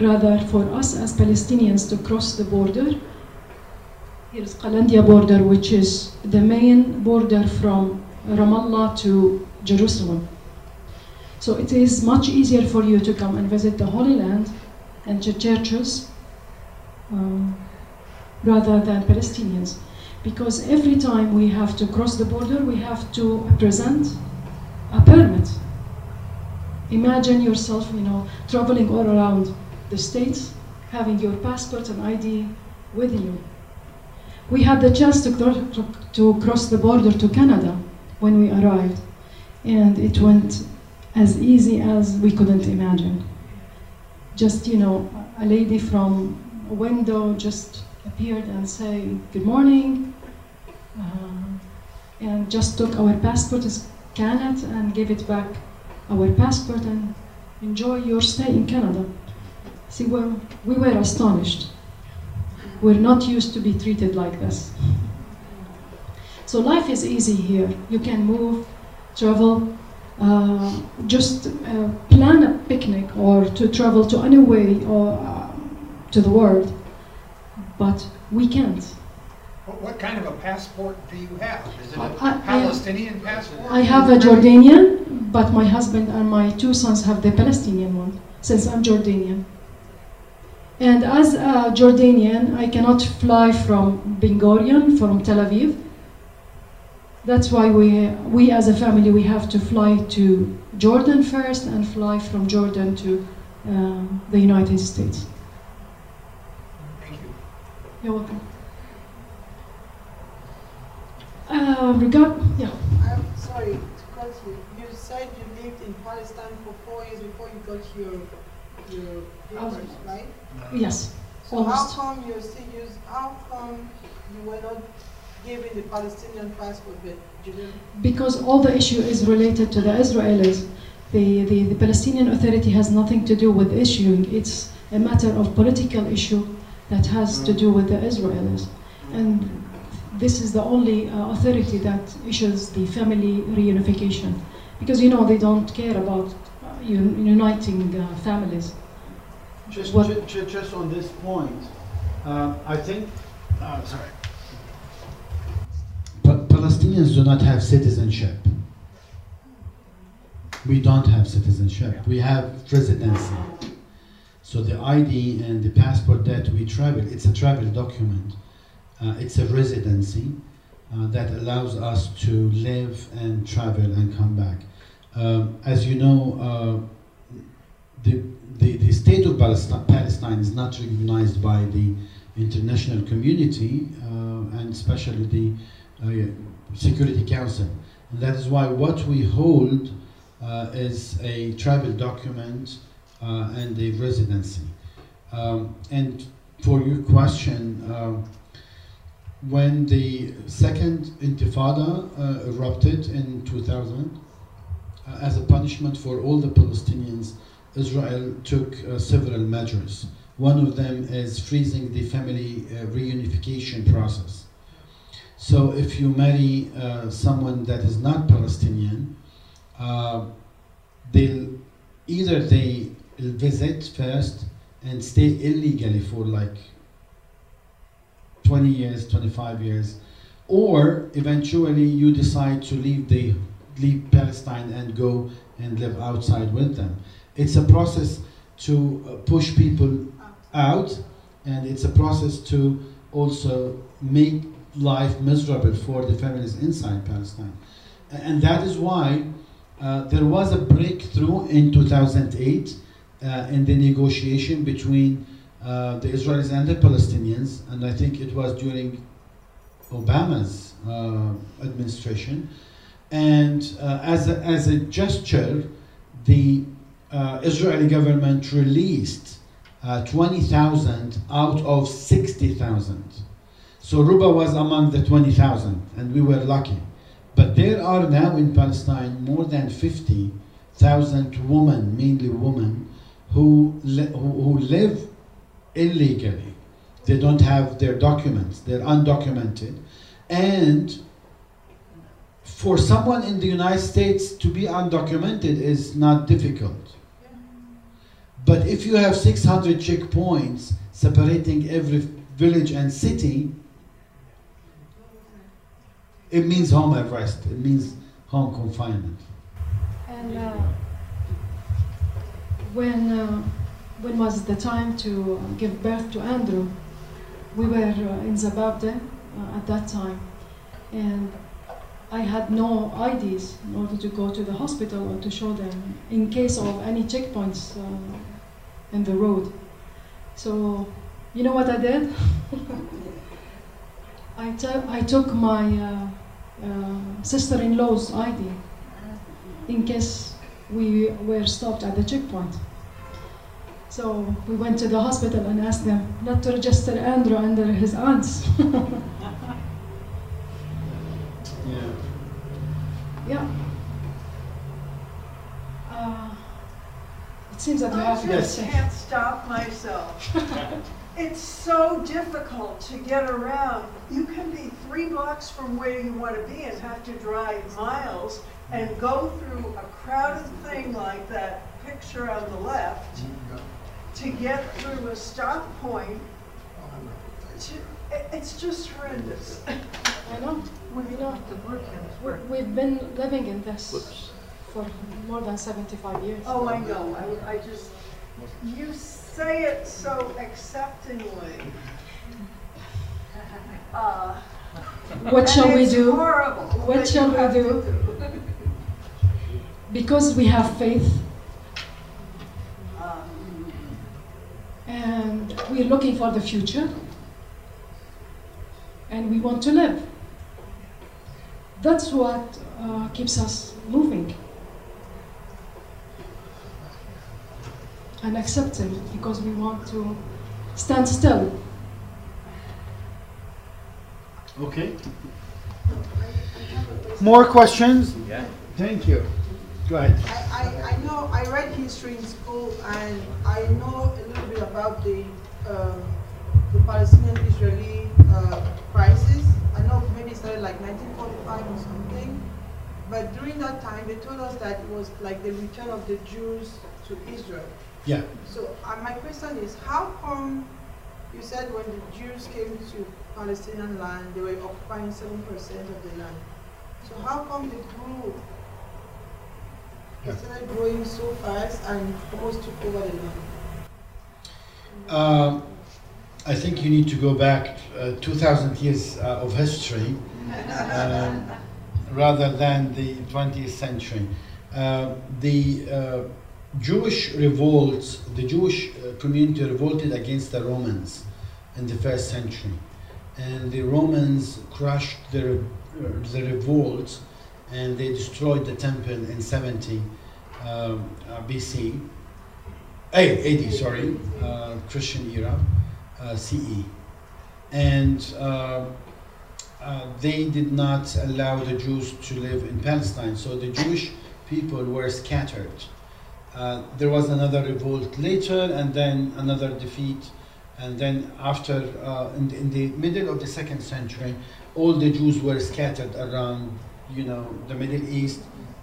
rather for us as Palestinians to cross the border. Here's Qalandia border, which is the main border from Ramallah to Jerusalem. So it is much easier for you to come and visit the Holy Land and the churches um, rather than Palestinians. Because every time we have to cross the border, we have to present a permit. Imagine yourself, you know, traveling all around the states, having your passport and ID with you. We had the chance to, to, cross the border to Canada when we arrived, and it went as easy as we couldn't imagine. Just, you know, a lady from a window just appeared and say, good morning, uh, and just took our passport, scanned it, and gave it back our passport and enjoy your stay in Canada. See, we're, we were astonished. We're not used to be treated like this. So life is easy here. You can move, travel, uh, just uh, plan a picnic or to travel to any way or uh, to the world, but we can't. What, kind of a passport do you have? Is it a I- I- Palestinian passport? I have a Jordanian, but my husband and my two sons have the Palestinian one, since I'm Jordanian. And as a Jordanian, I cannot fly from Ben Gurion, from Tel Aviv. That's why we, we as a family, we have to fly to Jordan first and fly from Jordan to um, the United States. Thank you. You're welcome. Uh, regard, yeah. I'm sorry to cut you. You said you lived in Palestine for four years before you got your your papers, right? Yes, So how come you still use? How come you were not giving the Palestinian passport, but? Because all the issue is related to the Israelis. The, the, the Palestinian Authority has nothing to do with issuing. It's a matter of political issue that has to do with the Israelis. And this is the only uh, authority that issues the family reunification. Because, you know, they don't care about uh, un- uniting uh, families. Just, What- ju- ju- just on this point, uh, I think, uh, sorry. Pa- Palestinians do not have citizenship. We don't have citizenship. We have residency. So the ID and the passport that we travel, it's a travel document. Uh, it's a residency. uh, that allows us to live and travel and come back. Um, as you know, uh, the, the, the state of Palestine, is not recognized by the international community uh, and especially the uh, Security Council. And that is why what we hold uh, is a travel document uh, and a residency. Um, and for your question, um, when the second intifada uh, erupted in 2000, uh, as a punishment for all the Palestinians, Israel took uh, several measures. One of them is freezing the family uh, reunification process. So if you marry uh, someone that is not Palestinian, uh, they'll either they visit first and stay illegally for like 20 years, 25 years, or eventually you decide to leave the leave Palestine and go and live outside with them. It's a process to uh, push people out, and it's a process to also make life miserable for the families inside Palestine. And that is why uh, there was a breakthrough in 2008 uh, in the negotiation between uh, the Israelis and the Palestinians, and I think it was during Obama's uh, administration. And uh, as, a, as a gesture, the uh, Israeli government released 20,000 out of 60,000. So Ruba was among the 20,000, and we were lucky. But there are now in Palestine more than 50,000 women, mainly women, who, li- who live illegally. They don't have their documents, they're undocumented. And for someone in the United States to be undocumented is not difficult. But if you have 600 checkpoints separating every village and city, it means home arrest, it means home confinement. And uh, when, uh, when was the time to give birth to Andrew? We were uh, in Zababda uh, at that time, and I had no IDs in order to go to the hospital or to show them in case of any checkpoints in the road. So, you know what I did? I, I took my uh, uh, sister-in-law's ID in case we were stopped at the checkpoint. So we went to the hospital and asked them not to register Andrew under his aunts. Yeah. yeah. Uh, it seems that you I have to just can't stop myself. It's so difficult to get around. You can be three blocks from where you want to be and have to drive miles and go through a crowded thing like that picture on the left to get through a stop point. To- It's just horrendous. I know. We know. We- We've been living in this for more than 75 years. Oh, I know, I, I just, you say it so acceptingly. Uh, What shall we do? horrible What shall you we have do? Because we have faith Um, and we're looking for the future and we want to live. That's what uh, keeps us moving and accepting because we want to stand still. Okay. More questions? Yeah. Thank you. Go ahead. I, I, I know, I read history in school and I know a little bit about the, um, the Palestinian-Israeli uh, crisis. I know maybe it started like 1945 or something. But during that time, they told us that it was like the return of the Jews to Israel. Yeah. So uh, my question is, how come you said when the Jews came to Palestinian land, they were occupying seven percent of the land. So how come they grew? They Yeah. started growing so fast and almost took over the land. Um, I think you need to go back uh, 2,000 years uh, of history um, rather than the 20th century. Uh, the uh, Jewish revolts, the Jewish uh, community revolted against the Romans in the first century. And the Romans crushed the, the revolt and they destroyed the temple in 70 um, uh, BC. A, AD, sorry, uh, Christian era, uh, CE. And uh, uh, they did not allow the Jews to live in Palestine, so the Jewish people were scattered. Uh, there was another revolt later, and then another defeat, and then after, uh, in, in the middle of the second century, all the Jews were scattered around, you know, the Middle East,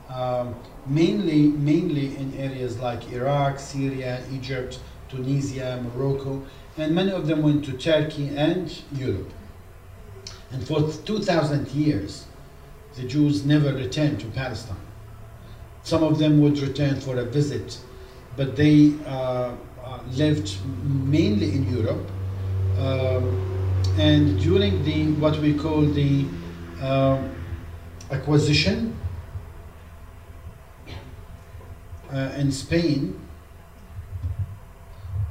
um, mainly mainly in areas like Iraq, Syria, Egypt, Tunisia, Morocco, and many of them went to Turkey and Europe. And for 2,000 years, the Jews never returned to Palestine. Some of them would return for a visit, but they uh, uh, lived mainly in Europe. Um, and during the what we call the uh, Inquisition uh, in Spain,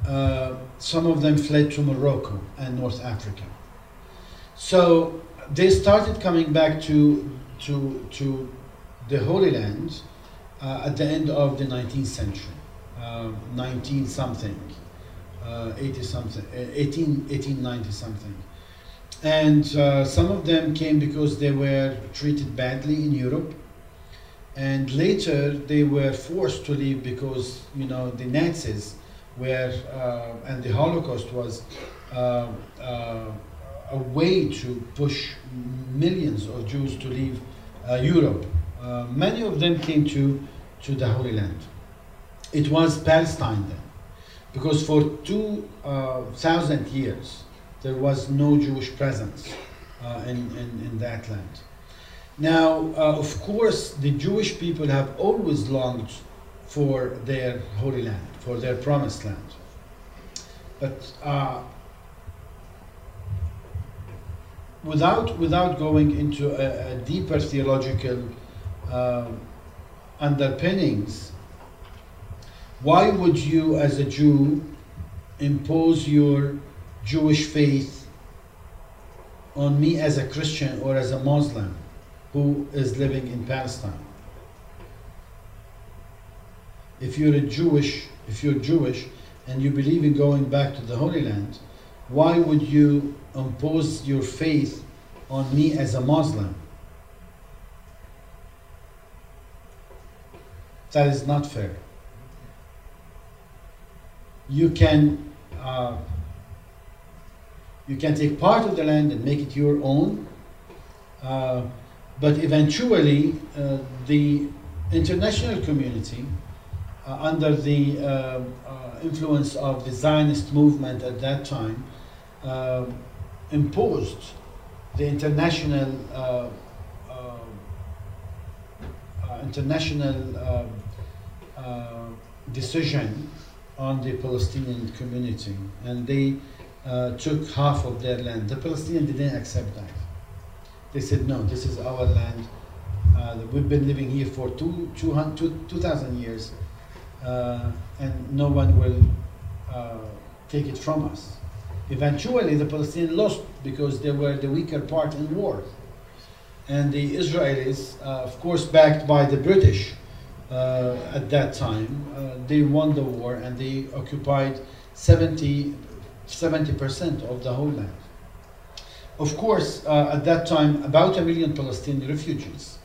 uh, some of them fled to Morocco and North Africa. So they started coming back to to to the Holy Land uh, at the end of the 19th century, uh, 19 something, uh, 80 something, 18, 1890 something. And uh, some of them came because they were treated badly in Europe. And later they were forced to leave because, you know, the Nazis were, uh, and the Holocaust was uh, a way to push millions of Jews to leave Europe. many of them came to to the Holy Land. It was Palestine then, because for 2,000 uh, years there was no Jewish presence uh, in, in, in, that land. Now, uh, of course, the Jewish people have always longed for their Holy Land, for their promised land. But uh, without, without going into a, a deeper theological uh, underpinnings, why would you, as a Jew, impose your Jewish faith on me as a Christian or as a Muslim who is living in Palestine? If you're a Jewish, if you're Jewish and you believe in going back to the Holy Land, why would you impose your faith on me as a Muslim? That is not fair. You can uh, you can take part of the land and make it your own, uh, but eventually uh, the international community, uh, under the uh, uh, influence of the Zionist movement at that time, imposed the international international uh, decision on the Palestinian community, and they uh, took half of their land. The Palestinians didn't accept that. They said, no, this is our land. Uh, we've been living here for two, 2,000 2, years, uh, and no one will uh, take it from us. Eventually, the Palestinians lost because they were the weaker part in war. And the Israelis, of course, backed by the British, at that time. Uh, they won the war and they occupied 70 percent of the whole land. Of course, uh, at that time, about a million Palestinian refugees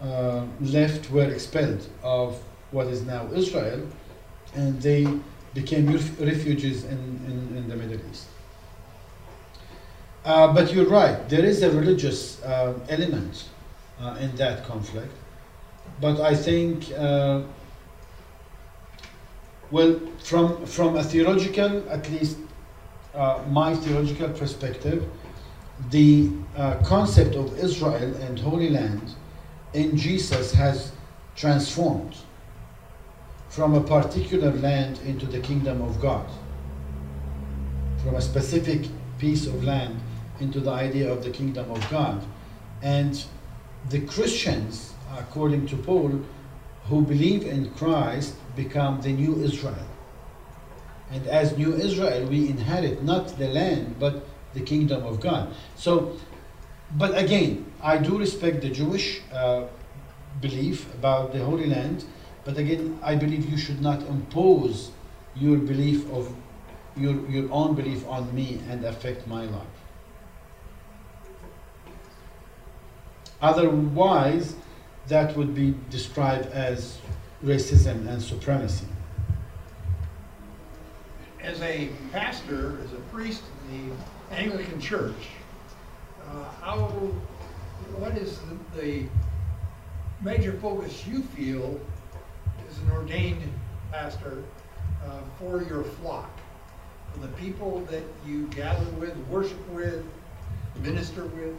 uh, left, were expelled of what is now Israel, and they became ref refugees in, in, in, the Middle East. Uh, but you're right, there is a religious uh, element in that conflict but I think, uh, well, from, from a theological, at least uh, my theological perspective, the uh, concept of Israel and Holy Land in Jesus has transformed from a particular land into the kingdom of God, from a specific piece of land into the idea of the kingdom of God. And the Christians, according to Paul, who believe in Christ become the new Israel. And as new Israel, we inherit not the land, but the kingdom of God. So, but again, I do respect the Jewish uh, belief about the Holy Land, but again, I believe you should not impose your belief of your, your own belief on me and affect my life. Otherwise, that would be described as racism and supremacy. As a pastor, as a priest in the Anglican Church, uh, how, what is the, the major focus you feel as an ordained pastor uh, for your flock? For the people that you gather with, worship with, minister with?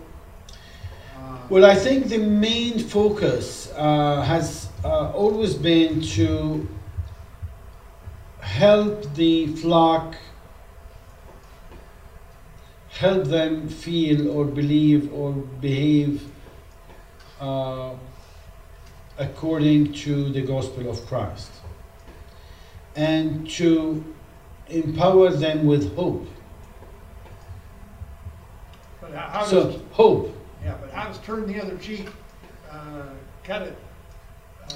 Well, I think the main focus uh, has uh, always been to help the flock, help them feel or believe or behave uh, according to the gospel of Christ, and to empower them with hope. But how how does, So, hope. Yeah, but I was turn the other cheek, uh, cut it uh,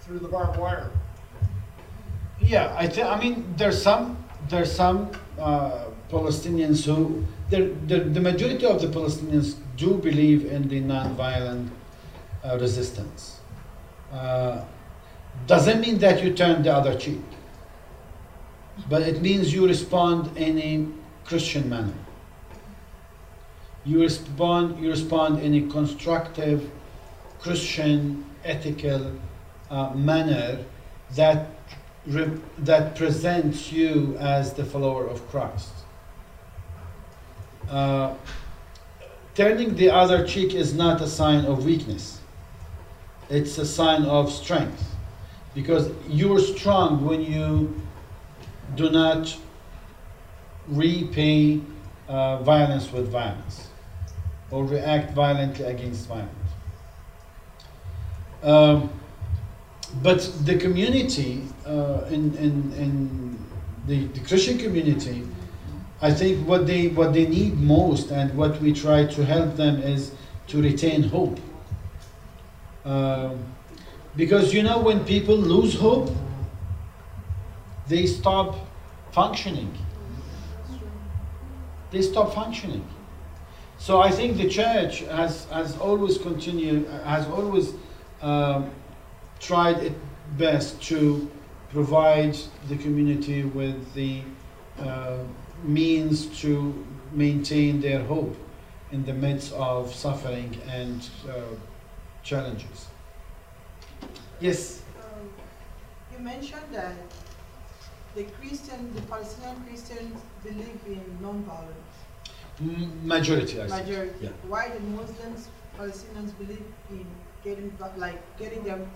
through the barbed wire? Yeah, I think. I mean, there's some there's some uh, Palestinians who the, the the majority of the Palestinians do believe in the nonviolent uh, resistance. Uh, doesn't mean that you turn the other cheek, but it means you respond in a Christian manner. You respond. You respond in a constructive, Christian, ethical uh, manner that that presents you as the follower of Christ. Uh, turning the other cheek is not a sign of weakness. It's a sign of strength. Because you're strong when you do not repay uh, violence with violence or react violently against violence. Um, but the community uh, in, in, in the, the Christian community, I think what they what they need most and what we try to help them is to retain hope. Um, because you know when people lose hope, they stop functioning. They stop functioning. So I think the church has has always continued has always. Um, tried its best to provide the community with the uh, means to maintain their hope in the midst of suffering and uh, challenges. Yes. Um, You mentioned that the Christian, the Palestinian Christians believe in non-violence, majority, I majority. yeah. Why the Muslims, Palestinians believe in getting, like, getting them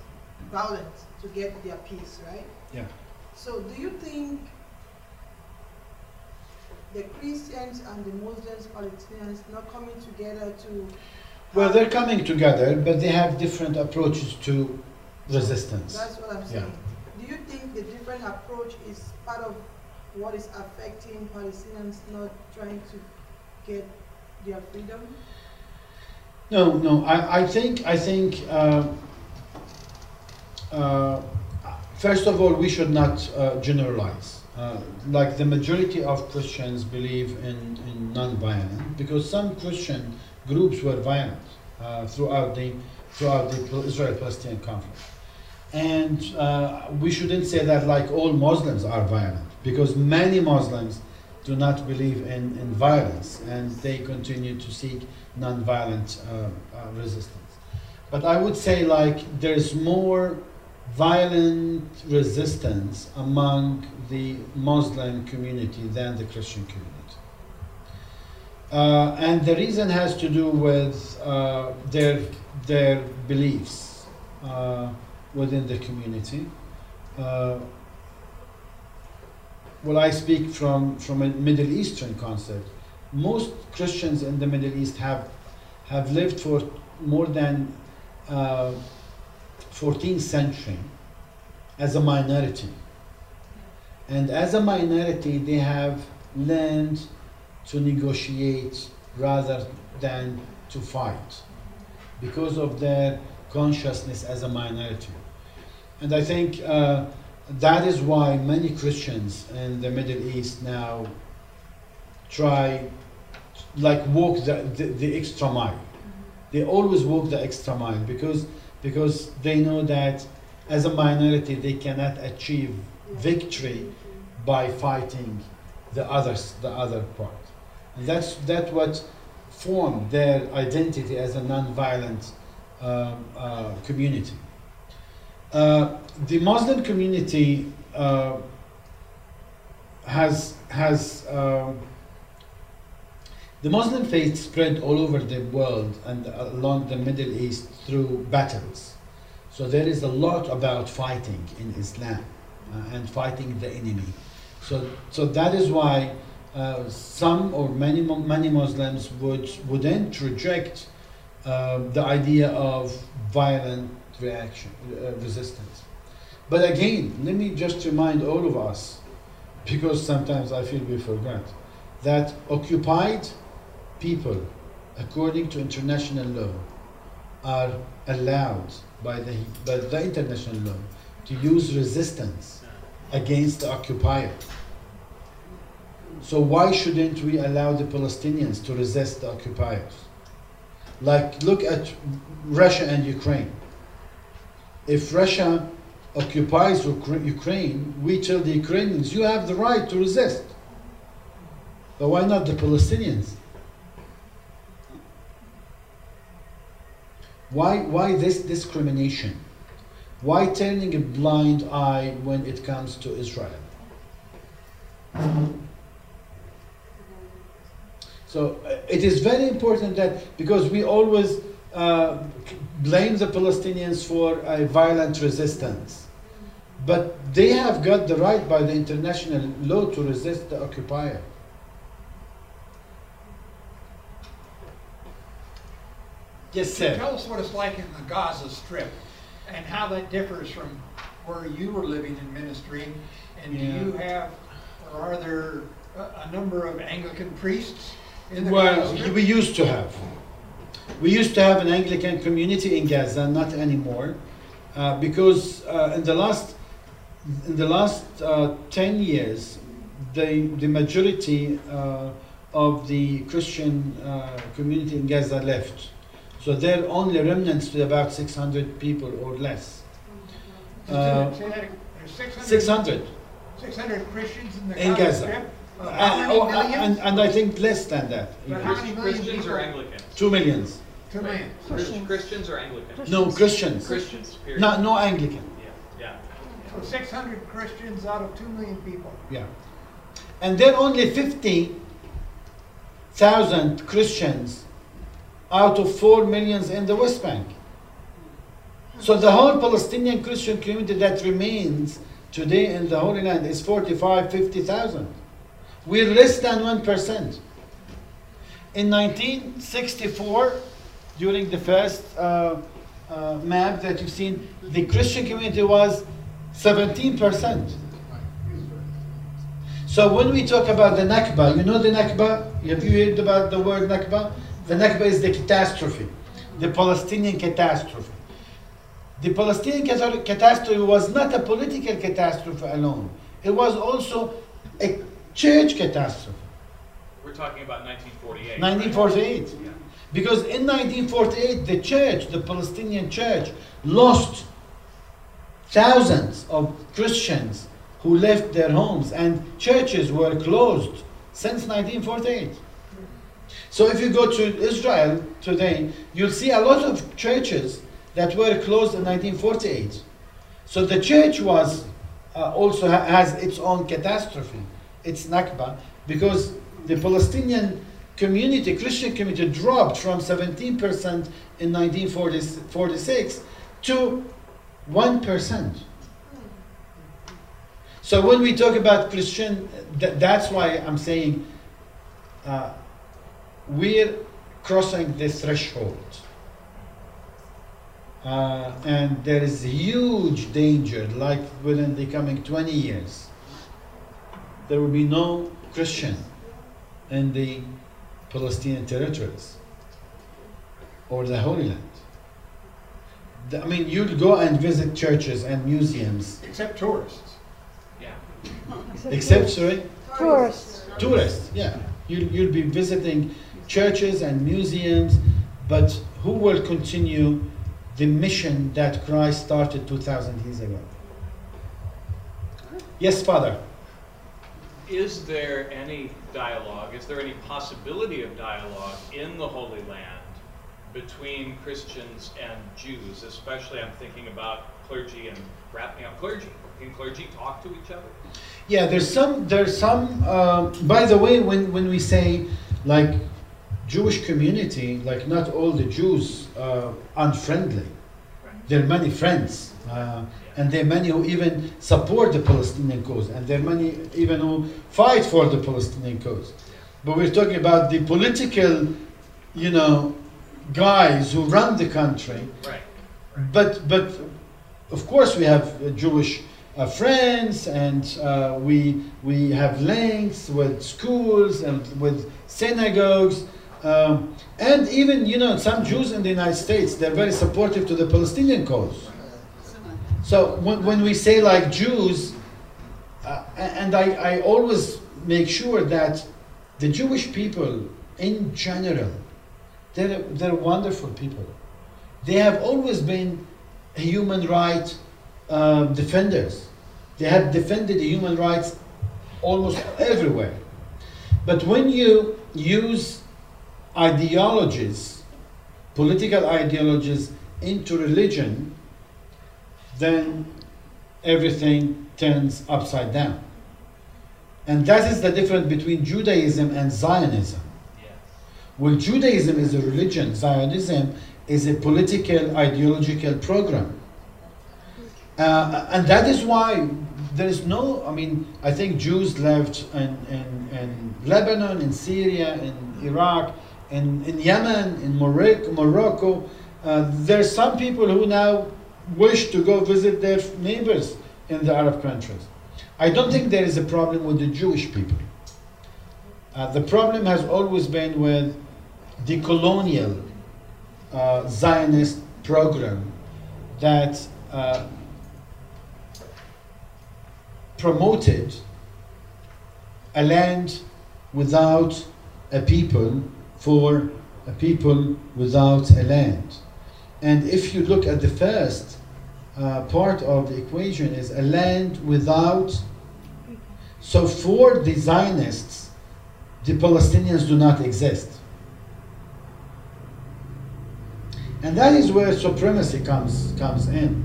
violent to get their peace, right? Yeah. So do you think the Christians and the Muslims, Palestinians not coming together to? Well, they're coming together, but they have different approaches to resistance. That's what I'm saying. Yeah. saying. Do you think the different approach is part of what is affecting Palestinians not trying to get their freedom? No, no. I, I think I think uh, uh, first of all we should not uh, generalize. Uh, like the majority of Christians believe in, in non-violence because some Christian groups were violent uh, throughout the throughout the Israel-Palestinian conflict, and uh, we shouldn't say that like all Muslims are violent because many Muslims do not believe in, in violence and they continue to seek non-violent uh, uh, resistance. But I would say like there's more violent resistance among the Muslim community than the Christian community. Uh, and the reason has to do with uh, their, their beliefs uh, within the community. Well, I speak from, from a Middle Eastern concept. Most Christians in the Middle East have have lived for more than uh, 14th century as a minority. And as a minority, they have learned to negotiate rather than to fight because of their consciousness as a minority. And I think uh, that is why many Christians in the Middle East now try, like, walk the, the, the extra mile. They always walk the extra mile because, because they know that as a minority they cannot achieve victory by fighting the others, the other part. And that's that what formed their identity as a non-violent um, uh, community. Uh, the Muslim community uh, has has um, the Muslim faith spread all over the world and along the Middle East through battles. So there is a lot about fighting in Islam uh, and fighting the enemy. So so that is why uh, some or many many Muslims would wouldn't reject uh, the idea of violent reaction uh, resistance. But again, let me just remind all of us, because sometimes I feel we forget, that occupied people, according to international law, are allowed by the, by the international law to use resistance against the occupier. So why shouldn't we allow the Palestinians to resist the occupiers? Like, look at Russia and Ukraine. If Russia occupies Ukraine, we tell the Ukrainians, you have the right to resist. But why not the Palestinians? Why, why this discrimination? Why turning a blind eye when it comes to Israel? So uh, it is very important that because we always uh, blame the Palestinians for a violent resistance, but they have got the right by the international law to resist the occupier. Yes, sir. Tell us what it's like in the Gaza Strip and how that differs from where you were living in ministry. And do you have, or are there a, a number of Anglican priests in the Well, Gaza Strip? we used to have. We used to have an Anglican community in Gaza, not anymore, uh, because uh, in the last in the last uh, ten years, the the majority uh, of the Christian uh, community in Gaza left. So there are only remnants to about 600 people or less. Uh, Say that- There's 600 600. 600 Christians in the In Gaza Gaza. Uh, oh, and, and I think less than that. But how many million Christians or? Anglicans? Two millions. Two millions. Christians. Christians or Anglicans? No, Christians. Christians, period. No, no Anglican. Yeah, yeah. So 600 Christians out of 2 million people. Yeah. And are only 50,000 Christians out of 4 millions in the West Bank. So the whole Palestinian Christian community that remains today in the Holy Land is 45, 50,000. We're less than 1%. In 1964, during the first uh, uh, map that you've seen, the Christian community was 17%. So when we talk about the Nakba, you know the Nakba? Have you heard about the word Nakba? The Nakba is the catastrophe, the Palestinian catastrophe. The Palestinian catastrophe was not a political catastrophe alone. It was also a church catastrophe. We're talking about 1948. 1948. Yeah. Because in 1948, the church, the Palestinian church, lost thousands of Christians who left their homes, and churches were closed since 1948. So if you go to Israel today, you'll see a lot of churches that were closed in 1948. So the church was uh, also ha- has its own catastrophe, its Nakba, because the Palestinian community, Christian community, dropped from 17% in 1946 to 1%. So when we talk about Christian, th- that's why I'm saying uh, we're crossing the threshold. Uh, and there is huge danger, like within the coming 20 years, there will be no Christian in the Palestinian territories or the Holy Land. The- I mean, you'll go and visit churches and museums, Except tourists. Yeah. except, sorry, Tourists. tourists, yeah. You'll, you'll be visiting churches and museums, but who will continue the mission that Christ started 2,000 years ago? Yes, Father. Is there any dialogue, is there any possibility of dialogue in the Holy Land between Christians and Jews? Especially, I'm thinking about clergy and rabbinic clergy. Can clergy talk to each other? Yeah, there's some. There's some. Uh, by the way, when when we say like Jewish community, like not all the Jews are unfriendly. There are many friends, uh, and there are many who even support the Palestinian cause, and there are many even who fight for the Palestinian cause. But we're talking about the political, you know, guys who run the country. Right. But but of course we have Jewish uh, friends, and uh, we we have links with schools and with synagogues, um, and even you know some Jews in the United States they're very supportive to the Palestinian cause. So when, when we say like Jews, uh, and I, I always make sure that the Jewish people in general, they're, they're wonderful people. They have always been human rights um, defenders. They have defended the human rights almost everywhere. But when you use ideologies, political ideologies, into religion, then everything turns upside down. And that is the difference between Judaism and Zionism. Well, Judaism is a religion, Zionism is a political, ideological program. Uh, and that is why there is no, I mean, I think Jews left in, in, in Lebanon, in Syria, in Iraq, in, in Yemen, in Morocco. Morocco. Uh, there are some people who now wish to go visit their neighbors in the Arab countries. I don't think there is a problem with the Jewish people. Uh, the problem has always been with the colonial uh, Zionist program that uh, promoted a land without a people for a people without a land. And if you look at the first uh, part of the equation is a land without. So for the Zionists, the Palestinians do not exist. And that is where supremacy comes, comes in.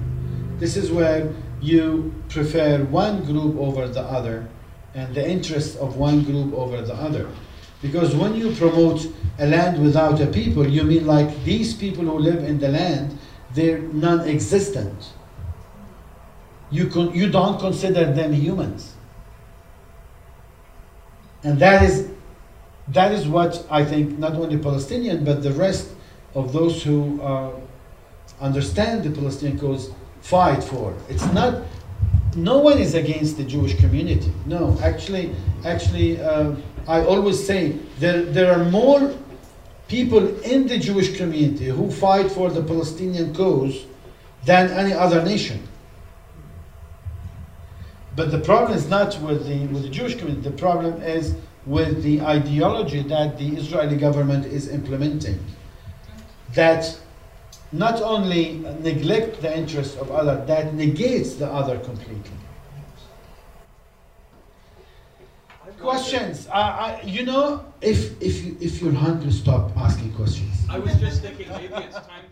This is where you prefer one group over the other and the interests of one group over the other. Because when you promote a land without a people, you mean like these people who live in the land, they're non existent. You, con- you don't consider them humans. And that is, that is what I think not only Palestinian, but the rest of those who uh, understand the Palestinian cause fight for. It's not, no one is against the Jewish community. No, actually, actually, uh, I always say there, there are more people in the Jewish community who fight for the Palestinian cause than any other nation. But the problem is not with the, with the Jewish community, the problem is with the ideology that the Israeli government is implementing. That not only neglect the interests of other, that negates the other completely. Questions? I, I, you know, if if you if you're hungry, stop asking questions. I was just thinking maybe it's time